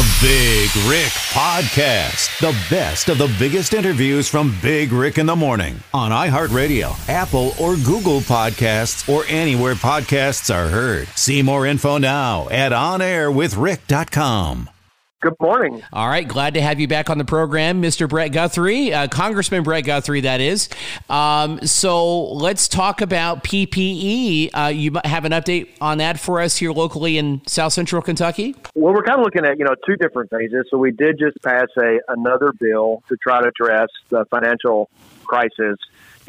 The Big Rick Podcast. The best of the biggest interviews from Big Rick in the Morning on iHeartRadio, Apple, or Google Podcasts, or anywhere podcasts are heard. See more info now at onairwithrick.com. Good morning. All right, glad to have you back on the program, Mr. Brett Guthrie, uh, Congressman Brett Guthrie, that is. Um, so let's talk about PPE. Uh, you have an update on that for us here locally in South Central Kentucky? Well, we're kind of looking at you know two different phases. So we did just pass a another bill to try to address the financial crisis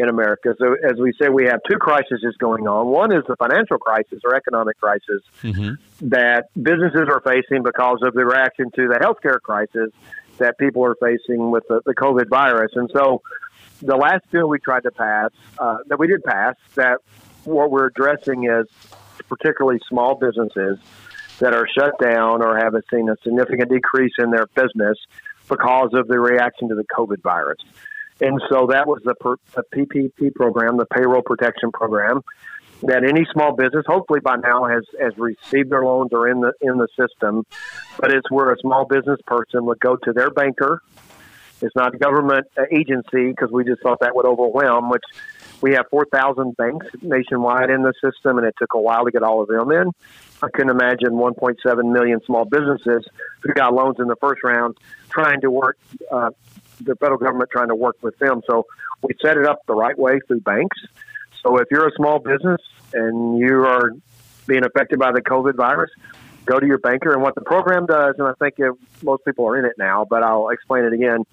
in America. So, as we say, we have two crises going on. One is the financial crisis or economic crisis mm-hmm. that businesses are facing because of the reaction to the healthcare crisis that people are facing with the, the COVID virus. And so, the last bill we tried to pass, uh, that we did pass, that what we're addressing is particularly small businesses that are shut down or have seen a significant decrease in their business because of the reaction to the COVID virus. And so that was the, per, the PPP program, the payroll protection program, that any small business, hopefully by now, has has received their loans or in the in the system. But it's where a small business person would go to their banker. It's not a government agency because we just thought that would overwhelm. Which we have four thousand banks nationwide in the system, and it took a while to get all of them in. I couldn't imagine 1.7 million small businesses who got loans in the first round trying to work uh, the federal government trying to work with them. So we set it up the right way through banks. So if you're a small business and you are being affected by the COVID virus, go to your banker. And what the program does, and I think if most people are in it now, but I'll explain it again,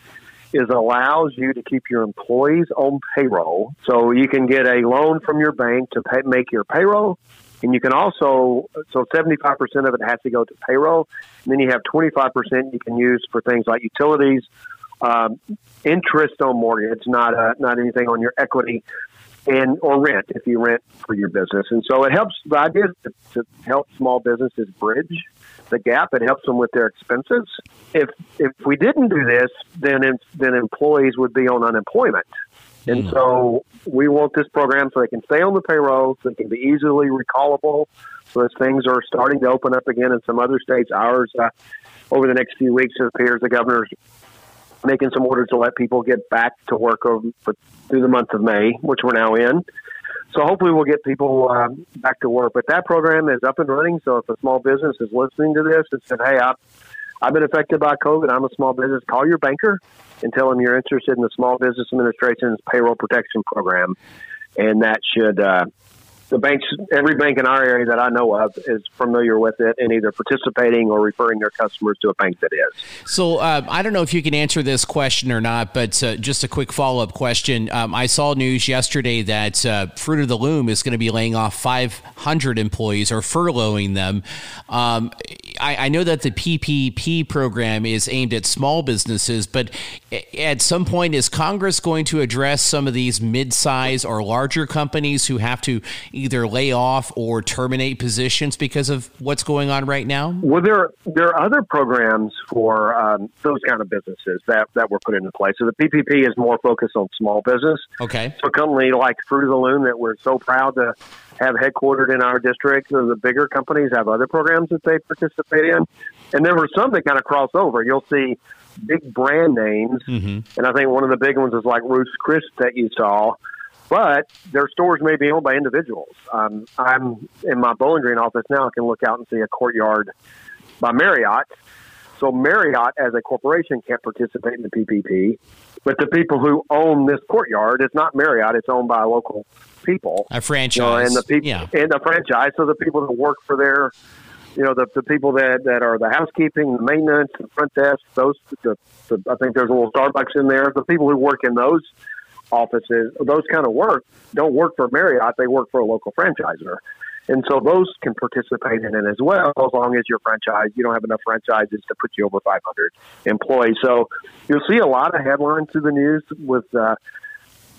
is it allows you to keep your employees on payroll. So you can get a loan from your bank to pay, make your payroll. And you can also, so 75% of it has to go to payroll. And then you have 25% you can use for things like utilities, um, interest on mortgage, It's not uh, not anything on your equity, and or rent if you rent for your business. And so it helps. The idea is to, to help small businesses bridge the gap. It helps them with their expenses. If if we didn't do this, then then employees would be on unemployment. And mm. so we want this program so they can stay on the payroll, so they can be easily recallable. So as things are starting to open up again in some other states, ours uh, over the next few weeks, it appears the governor's making some orders to let people get back to work over, through the month of May, which we're now in. So hopefully we'll get people uh, back to work. But that program is up and running. So if a small business is listening to this and said, "Hey, I've, I've been affected by COVID. I'm a small business," call your banker and tell them you're interested in the Small Business Administration's payroll protection program, and that should uh, the banks, every bank in our area that I know of is familiar with it and either participating or referring their customers to a bank that is. So uh, I don't know if you can answer this question or not, but uh, just a quick follow up question. Um, I saw news yesterday that uh, Fruit of the Loom is going to be laying off 500 employees or furloughing them. Um, I, I, know that the PPP program is aimed at small businesses, but at some point, is Congress going to address some of these mid size or larger companies who have to either lay off or terminate positions because of what's going on right now? Well, there there are other programs for um, those kind of businesses that that were put into place. So the PPP is more focused on small business. Okay. So a company like Fruit of the Loom that we're so proud to have headquartered in our district. So the bigger companies have other programs that they participate in, and there were some that kind of cross over. You'll see big brand names, mm-hmm. and I think one of the big ones is like Ruth's Chris that you saw but their stores may be owned by individuals. Um, I'm in my Bowling Green office now. I can look out and see a courtyard by Marriott. So Marriott, as a corporation, can't participate in the PPP. But the people who own this courtyard, it's not Marriott; it's owned by local people. A franchise, you know, and the people, yeah. and the franchise. So the people that work for their, you know, the, the people that, that are the housekeeping, the maintenance, the front desk. Those, the, the, I think there's a little Starbucks in there. The people who work in those offices, those kind of work, don't work for Marriott, they work for a local franchisor. And so those can participate in it as well, as long as your franchise, you don't have enough franchises to put you over 500 employees. So you'll see a lot of headlines through the news with, uh,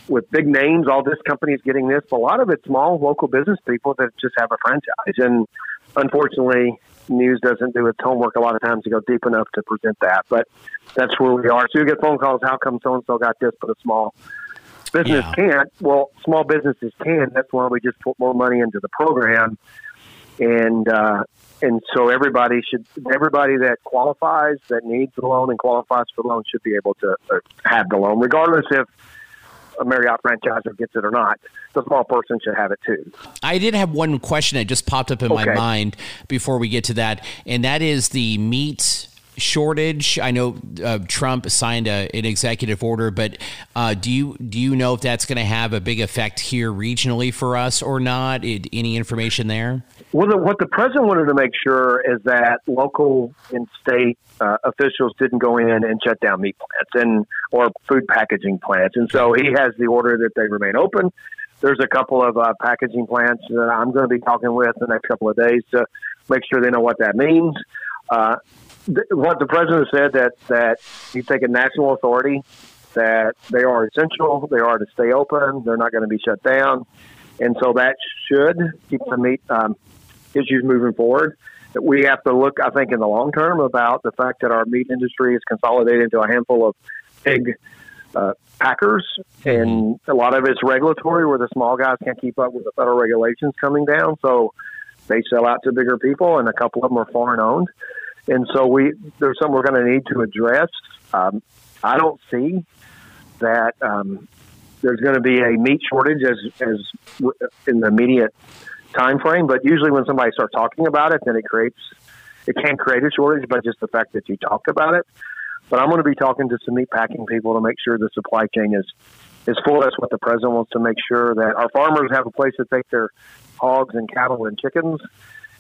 with big names, all this company's getting this, but a lot of it's small local business people that just have a franchise. And unfortunately, news doesn't do its homework a lot of times to go deep enough to present that. But that's where we are. So you get phone calls, how come so and so got this, but a small Business yeah. can't. Well, small businesses can. That's why we just put more money into the program and uh, and so everybody should everybody that qualifies that needs the loan and qualifies for the loan should be able to uh, have the loan, regardless if a Marriott franchisor gets it or not. The small person should have it too. I did have one question that just popped up in okay. my mind before we get to that, and that is the meat shortage. I know uh, Trump signed a, an executive order, but uh, do you do you know if that's going to have a big effect here regionally for us or not? It, any information there? Well, the, what the president wanted to make sure is that local and state uh, officials didn't go in and shut down meat plants and or food packaging plants, and so he has the order that they remain open. There's a couple of uh, packaging plants that I'm going to be talking with the next couple of days to make sure they know what that means. Uh, th- what the president said that that he's taken national authority that they are essential, they are to stay open, they're not going to be shut down, and so that should keep the meat um, issues moving forward. That we have to look, I think, in the long term about the fact that our meat industry is consolidated into a handful of big uh, packers, and a lot of it's regulatory, where the small guys can't keep up with the federal regulations coming down. So they sell out to bigger people, and a couple of them are foreign owned and so we there's something we're going to need to address. Um, I don't see that um, there's going to be a meat shortage as as in the immediate time frame, but usually when somebody starts talking about it, then it creates it can create a shortage by just the fact that you talk about it. But I'm going to be talking to some meat packing people to make sure the supply chain is is full. That's what the president wants to make sure that our farmers have a place to take their hogs and cattle and chickens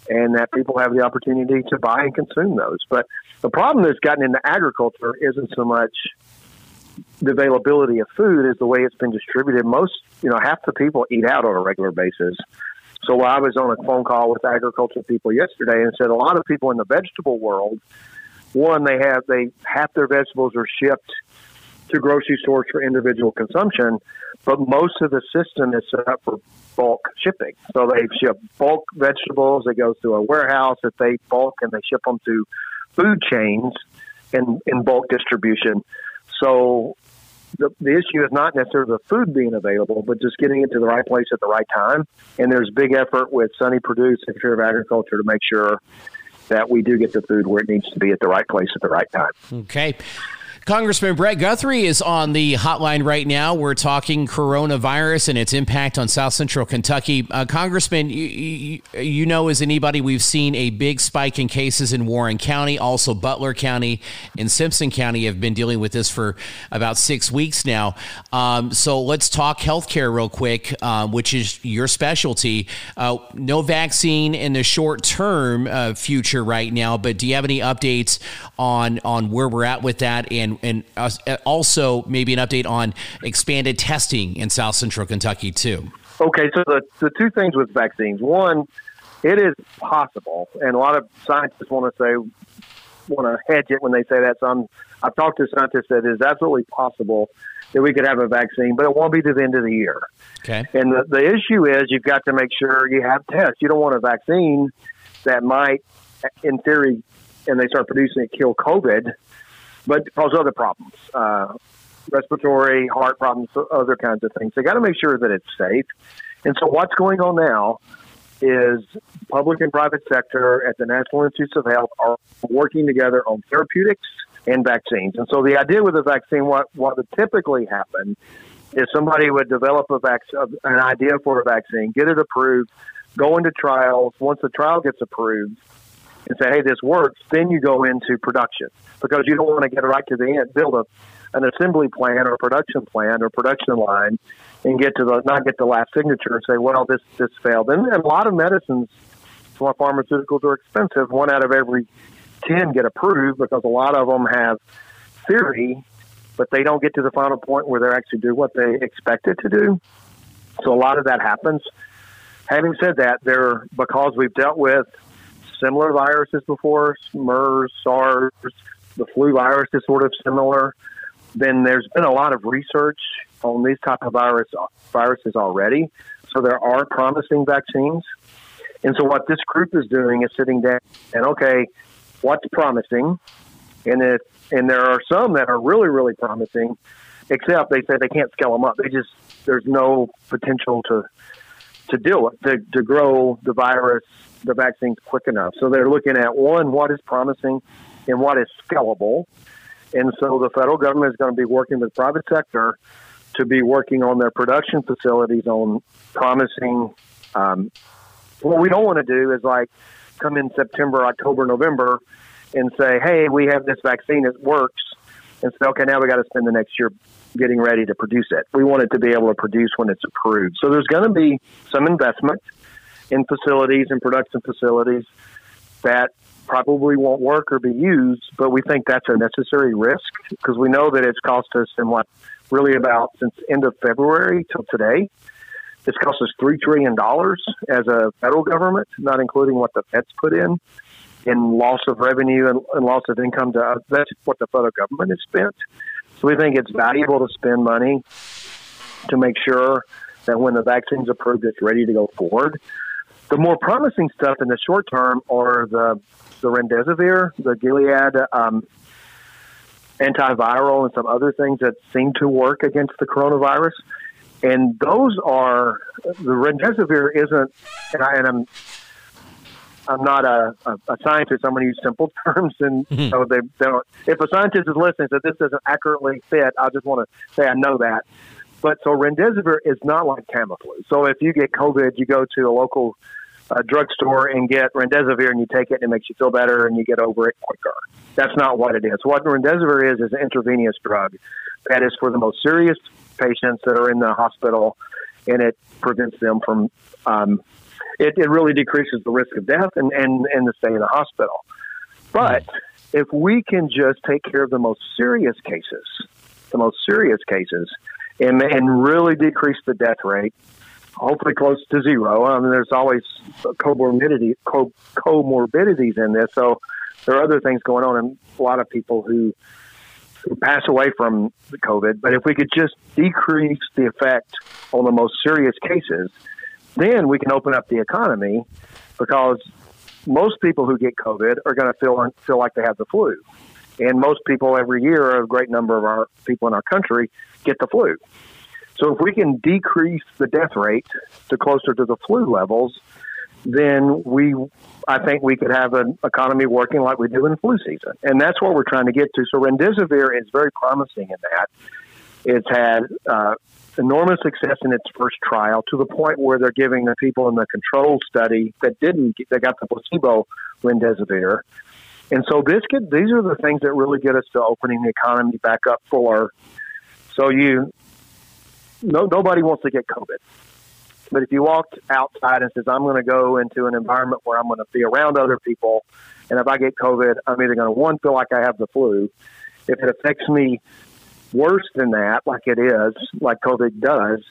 and that people have the opportunity to buy and consume those. But the problem that's gotten into agriculture isn't so much the availability of food as the way it's been distributed. Most, you know, half the people eat out on a regular basis. So I was on a phone call with agriculture people yesterday and said a lot of people in the vegetable world, one, they have they half their vegetables are shipped to grocery stores for individual consumption, but most of the system is set up for bulk shipping. So they ship bulk vegetables. They go through a warehouse that they bulk and they ship them to food chains in, in bulk distribution. So the, the issue is not necessarily the food being available, but just getting it to the right place at the right time. And there's big effort with Sonny Perdue, Secretary of Agriculture, to make sure that we do get the food where it needs to be at the right place at the right time. Okay. Congressman Brett Guthrie is on the hotline right now. We're talking coronavirus and its impact on South Central Kentucky. Uh, Congressman, you, you, you, know as anybody, we've seen a big spike in cases in Warren County. Also, Butler County and Simpson County have been dealing with this for about six weeks now. Um, so let's talk healthcare real quick, uh, which is your specialty. Uh, no vaccine in the short term uh, future right now, but do you have any updates on on where we're at with that and and uh, also maybe an update on expanded testing in South Central Kentucky too. Okay, so the, the two things with vaccines. One, it is possible, and a lot of scientists want to say want to hedge it when they say that. So I'm, I've talked to scientists that it is absolutely possible that we could have a vaccine, but it won't be to the end of the year. Okay. And the, the issue is you've got to make sure you have tests. You don't want a vaccine that might, in theory, and they start producing it, kill COVID but cause other problems, uh, respiratory, heart problems, other kinds of things. They got to make sure that it's safe. And so, what's going on now is public and private sector at the National Institutes of Health are working together on therapeutics and vaccines. And so, the idea with a vaccine, what what would typically happen is somebody would develop a vac- an idea for a vaccine, get it approved, go into trials. Once the trial gets approved, and say, hey, this works, then you go into production because you don't want to get right to the end, build a, an assembly plan or a production plan or production line and get to the, not get the last signature and say, well, this, this failed. And, and a lot of medicines, pharmaceuticals are expensive. One out of every 10 get approved because a lot of them have theory, but they don't get to the final point where they're actually do what they expect it to do. So a lot of that happens. Having said that, there because we've dealt with similar viruses before, MERS, SARS, the flu virus is sort of similar. Then there's been a lot of research on these type of virus viruses already, so there are promising vaccines. And so what this group is doing is sitting down and okay, what's promising, and it and there are some that are really really promising, except they say they can't scale them up. They just there's no potential to to deal with to, to grow the virus the vaccines quick enough. So they're looking at one, what is promising and what is scalable. And so the federal government is going to be working with private sector to be working on their production facilities on promising. Um, what we don't want to do is like come in September, October, November, and say, "Hey, we have this vaccine; it works," and say, "Okay, now we got to spend the next year getting ready to produce it." We want it to be able to produce when it's approved. So there's going to be some investment in facilities and production facilities that probably won't work or be used, but we think that's a necessary risk because we know that it's cost us in what really about since end of February till today. It's cost us three trillion dollars as a federal government, not including what the Feds put in in loss of revenue and, and loss of income to us. That's what the federal government has spent. So we think it's valuable to spend money to make sure that when the vaccine's approved, it's ready to go forward. The more promising stuff in the short term are the the remdesivir, the Gilead um, antiviral, and some other things that seem to work against the coronavirus. And those are the remdesivir isn't, and, I, and I'm I'm not a, a, a, scientist. I'm going to use simple terms, and mm-hmm. so they, they don't. If a scientist is listening, that this doesn't accurately fit, I just want to say I know that. But so remdesivir is not like Tamiflu. So if you get COVID, you go to a local uh, drugstore and get remdesivir, and you take it, and it makes you feel better, and you get over it quicker. That's not what it is. What remdesivir is is an intravenous drug that is for the most serious patients that are in the hospital, and it prevents them from um, it, it really decreases the risk of death and, and, and the stay in the hospital. But if we can just take care of the most serious cases, the most serious cases, and, and really decrease the death rate, hopefully close to zero. I mean, there's always comorbidity, co- comorbidities in this, so there are other things going on, and a lot of people who who pass away from the COVID. But if we could just decrease the effect on the most serious cases, then we can open up the economy because most people who get COVID are going to feel feel like they have the flu, and most people every year, a great number of our people in our country get the flu. So if we can decrease the death rate to closer to the flu levels, then we, I think we could have an economy working like we do in flu season, and that's what we're trying to get to. So remdesivir is very promising in that. It's had uh, enormous success in its first trial to the point where they're giving the people in the control study that didn't, that got the placebo remdesivir. And so this could, these are the things that really get us to opening the economy back up for. So you, no, nobody wants to get COVID. But if you walked outside and says, I'm going to go into an environment where I'm going to be around other people, and if I get COVID, I'm either going to, one, feel like I have the flu. If it affects me worse than that, like it is, like COVID does,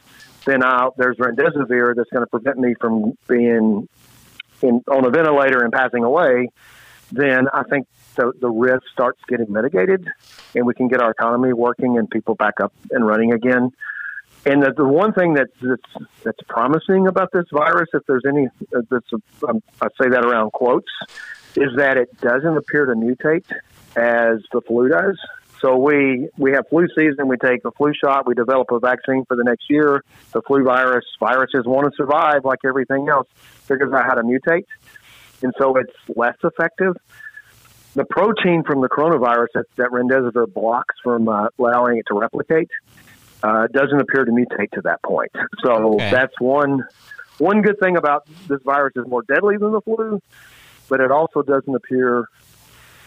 then I'll, there's remdesivir that's going to prevent me from being in, on a ventilator and passing away. Then I think the, the risk starts getting mitigated, and we can get our economy working and people back up and running again. And the, the one thing that's, that's that's promising about this virus, if there's any, that's a, um, I say that around quotes, is that it doesn't appear to mutate as the flu does. So we we have flu season. We take a flu shot. We develop a vaccine for the next year. The flu virus viruses want to survive like everything else. Figures out how to mutate, and so it's less effective. The protein from the coronavirus that, that remdesivir blocks from uh, allowing it to replicate uh, doesn't appear to mutate to that point. So okay. that's one one good thing about this virus is more deadly than the flu, but it also doesn't appear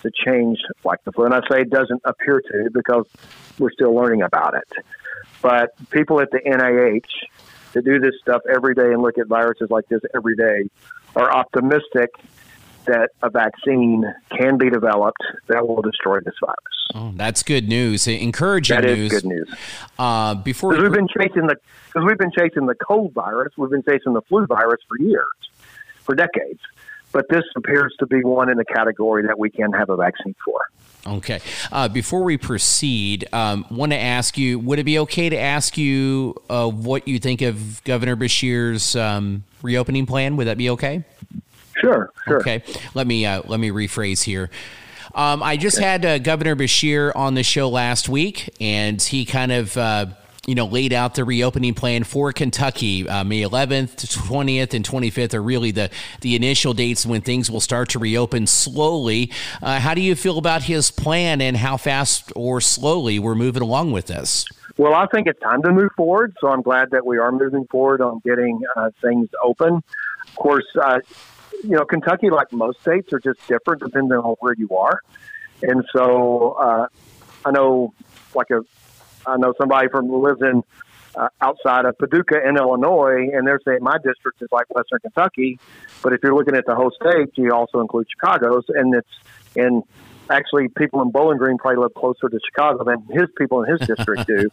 to change like the flu. And I say it doesn't appear to because we're still learning about it. But people at the NIH that do this stuff every day and look at viruses like this every day are optimistic that a vaccine can be developed that will destroy this virus. Oh, that's good news. Encouraging that news. That is good news. Uh, before we, we've been chasing the because we've been chasing the cold virus, we've been chasing the flu virus for years, for decades but this appears to be one in the category that we can have a vaccine for. Okay. Uh, before we proceed, um, want to ask you: Would it be okay to ask you uh, what you think of Governor Beshear's um, reopening plan? Would that be okay? Sure. Sure. Okay. Let me uh, let me rephrase here. Um, I just had uh, Governor Bashir on the show last week, and he kind of uh, you know, laid out the reopening plan for Kentucky. Uh, May 11th, 20th, and 25th are really the, the initial dates when things will start to reopen slowly. Uh, how do you feel about his plan and how fast or slowly we're moving along with this? Well, I think it's time to move forward. So I'm glad that we are moving forward on getting uh, things open. Of course, uh, you know, Kentucky, like most states, are just different depending on where you are. And so uh, I know, like a I know somebody from who lives in uh, outside of Paducah in Illinois, and they're saying my district is like Western Kentucky. But if you're looking at the whole state, you also include Chicago's, and it's and actually people in Bowling Green probably live closer to Chicago than his people in his district do.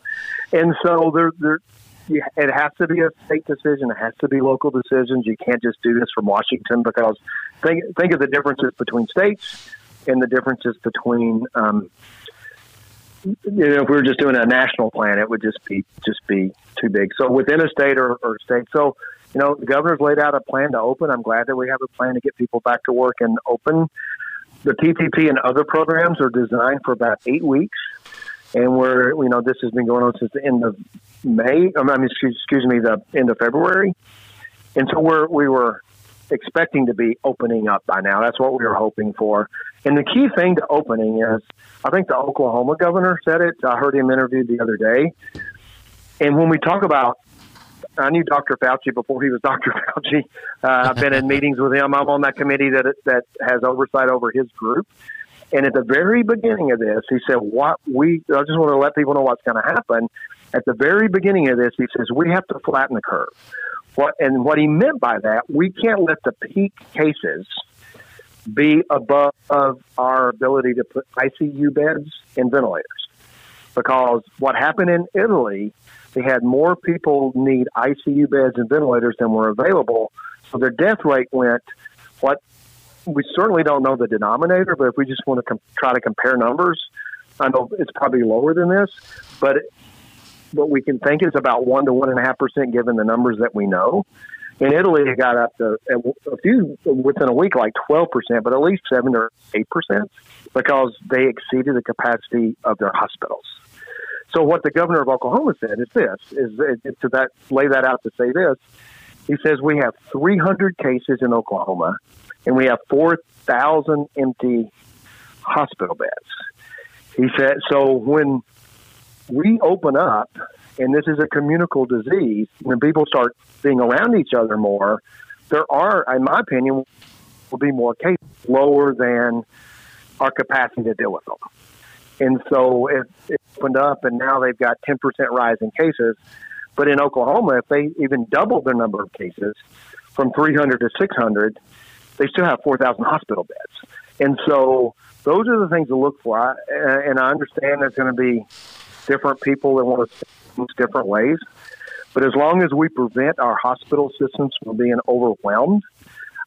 And so there, there, it has to be a state decision. It has to be local decisions. You can't just do this from Washington because think think of the differences between states and the differences between um, you know, if we were just doing a national plan, it would just be just be too big. So within a state or, or state, so you know, the governor's laid out a plan to open. I'm glad that we have a plan to get people back to work and open. The PPP and other programs are designed for about eight weeks, and we're you know this has been going on since the end of May. I mean, excuse, excuse me, the end of February, and so we're we were expecting to be opening up by now. That's what we were hoping for. And the key thing to opening is, I think the Oklahoma governor said it. I heard him interviewed the other day. And when we talk about, I knew Dr. Fauci before he was Dr. Fauci. Uh, I've been in meetings with him. I'm on that committee that that has oversight over his group. And at the very beginning of this, he said, "What we I just want to let people know what's going to happen." At the very beginning of this, he says we have to flatten the curve. What and what he meant by that, we can't let the peak cases be above our ability to put ICU beds and ventilators. Because what happened in Italy, they had more people need ICU beds and ventilators than were available. So their death rate went what we certainly don't know the denominator, but if we just want to com- try to compare numbers, I know it's probably lower than this, but what we can think is about one to one and a half percent given the numbers that we know. In Italy, it got up to a few within a week, like 12%, but at least 7 or 8% because they exceeded the capacity of their hospitals. So what the governor of Oklahoma said is this, is to that, lay that out to say this. He says we have 300 cases in Oklahoma and we have 4,000 empty hospital beds. He said, so when we open up and this is a communicable disease, when people start being around each other more, there are, in my opinion, will be more cases lower than our capacity to deal with them. And so it, it opened up, and now they've got 10% rise in cases. But in Oklahoma, if they even double their number of cases from 300 to 600, they still have 4,000 hospital beds. And so those are the things to look for. I, and I understand there's going to be different people that want to different ways. But as long as we prevent our hospital systems from being overwhelmed,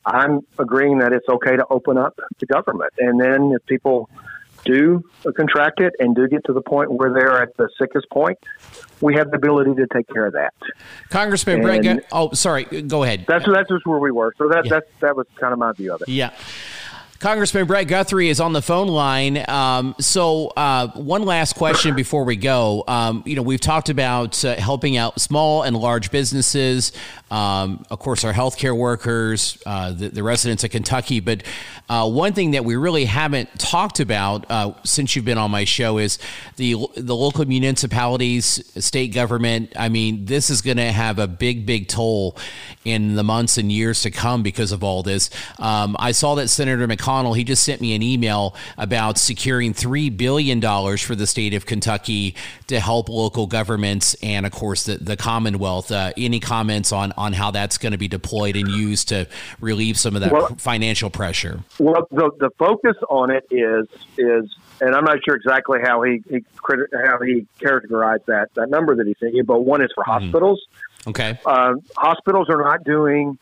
I'm agreeing that it's okay to open up to government. And then if people do contract it and do get to the point where they're at the sickest point, we have the ability to take care of that. Congressman Brett, oh, sorry, go ahead. That's that's just where we were. So that yeah. that that was kind of my view of it. Yeah. Congressman Brett Guthrie is on the phone line. Um, so, uh, one last question before we go. Um, you know, we've talked about uh, helping out small and large businesses, um, of course, our healthcare workers, uh, the, the, residents of Kentucky. But uh, one thing that we really haven't talked about uh, since you've been on my show is the the local municipalities, state government. I mean, this is going to have a big, big toll in the months and years to come because of all this. Um, I saw that Senator McConnell McConnell, he just sent me an email about securing $3 billion for the state of Kentucky to help local governments and, of course, the, the Commonwealth. Uh, any comments on, on how that's going to be deployed and used to relieve some of that well, financial pressure? Well, the, the focus on it is, is and I'm not sure exactly how he, he how he characterized that, that number that he sent you, but one is for mm-hmm. hospitals. Okay. Uh, hospitals are not doing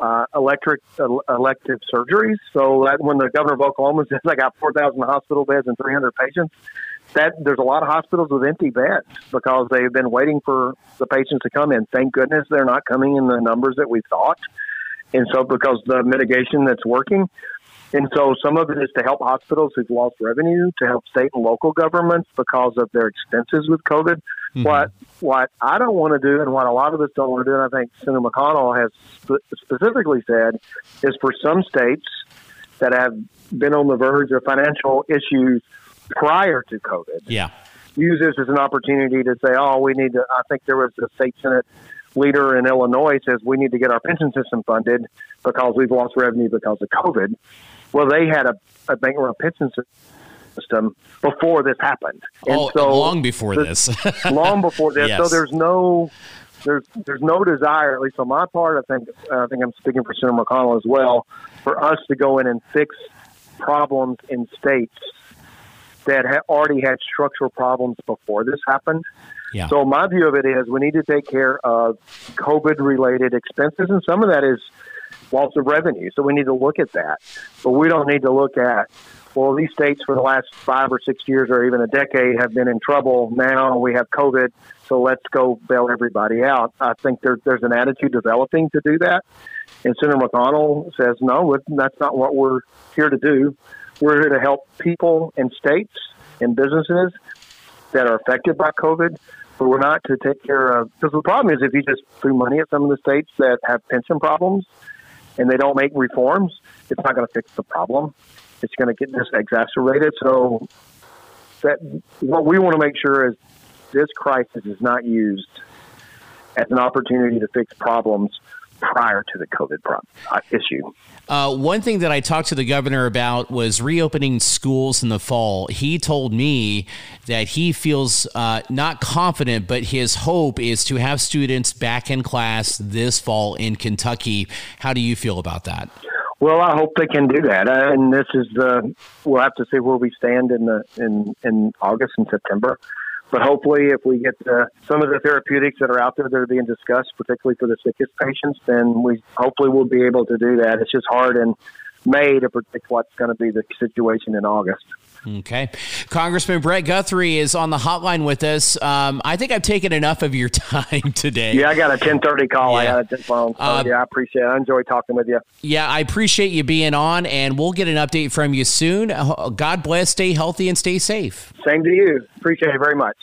uh, electric uh, elective surgeries. So that when the governor of Oklahoma says I got 4,000 hospital beds and 300 patients, that there's a lot of hospitals with empty beds because they've been waiting for the patients to come in. Thank goodness they're not coming in the numbers that we thought. And so because the mitigation that's working. And so some of it is to help hospitals who've lost revenue, to help state and local governments because of their expenses with COVID. Mm-hmm. What what I don't want to do, and what a lot of us don't want to do, and I think Senator McConnell has sp- specifically said, is for some states that have been on the verge of financial issues prior to COVID. Yeah. Use this as an opportunity to say, oh, we need to. I think there was a state senate leader in Illinois says we need to get our pension system funded because we've lost revenue because of COVID. Well, they had a, a bankrupt pension system before this happened. And oh, so long before this. long before this. Yes. So there's no there's there's no desire, at least on my part. I think uh, I think I'm speaking for Senator McConnell as well, for us to go in and fix problems in states that had already had structural problems before this happened. Yeah. So my view of it is we need to take care of COVID related expenses, and some of that is loss of revenue. So we need to look at that, but we don't need to look at well, these states for the last five or six years or even a decade have been in trouble. Now we have COVID, so let's go bail everybody out. I think there, there's an attitude developing to do that. And Senator McConnell says, no, that's not what we're here to do. We're here to help people in states and businesses that are affected by COVID, but we're not to take care of. Because the problem is if you just threw money at some of the states that have pension problems and they don't make reforms, it's not going to fix the problem. It's going to get this exacerbated. So that what we want to make sure is this crisis is not used as an opportunity to fix problems prior to the COVID problem, uh, issue. Uh, one thing that I talked to the governor about was reopening schools in the fall. He told me that he feels uh, not confident, but his hope is to have students back in class this fall in Kentucky. How do you feel about that? Well, I hope they can do that, uh, and this is the. We'll have to see where we stand in the in in August and September. But hopefully, if we get the, some of the therapeutics that are out there that are being discussed, particularly for the sickest patients, then we hopefully will be able to do that. It's just hard in May to predict what's going to be the situation in August. Okay. Congressman Brett Guthrie is on the hotline with us. Um, I think I've taken enough of your time today. Yeah, I got a 1030 call. Yeah. I got a phone. So, uh, yeah, I appreciate it. I enjoy talking with you. Yeah, I appreciate you being on, and we'll get an update from you soon. Uh, God bless. Stay healthy and stay safe. Same to you. Appreciate it very much.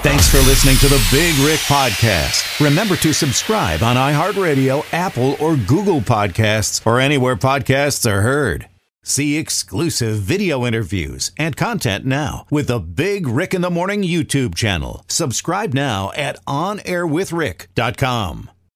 Thanks for listening to the Big Rick Podcast. Remember to subscribe on iHeartRadio, Apple, or Google Podcasts, or anywhere podcasts are heard. See exclusive video interviews and content now with the Big Rick in the Morning YouTube channel. Subscribe now at OnAirWithRick.com.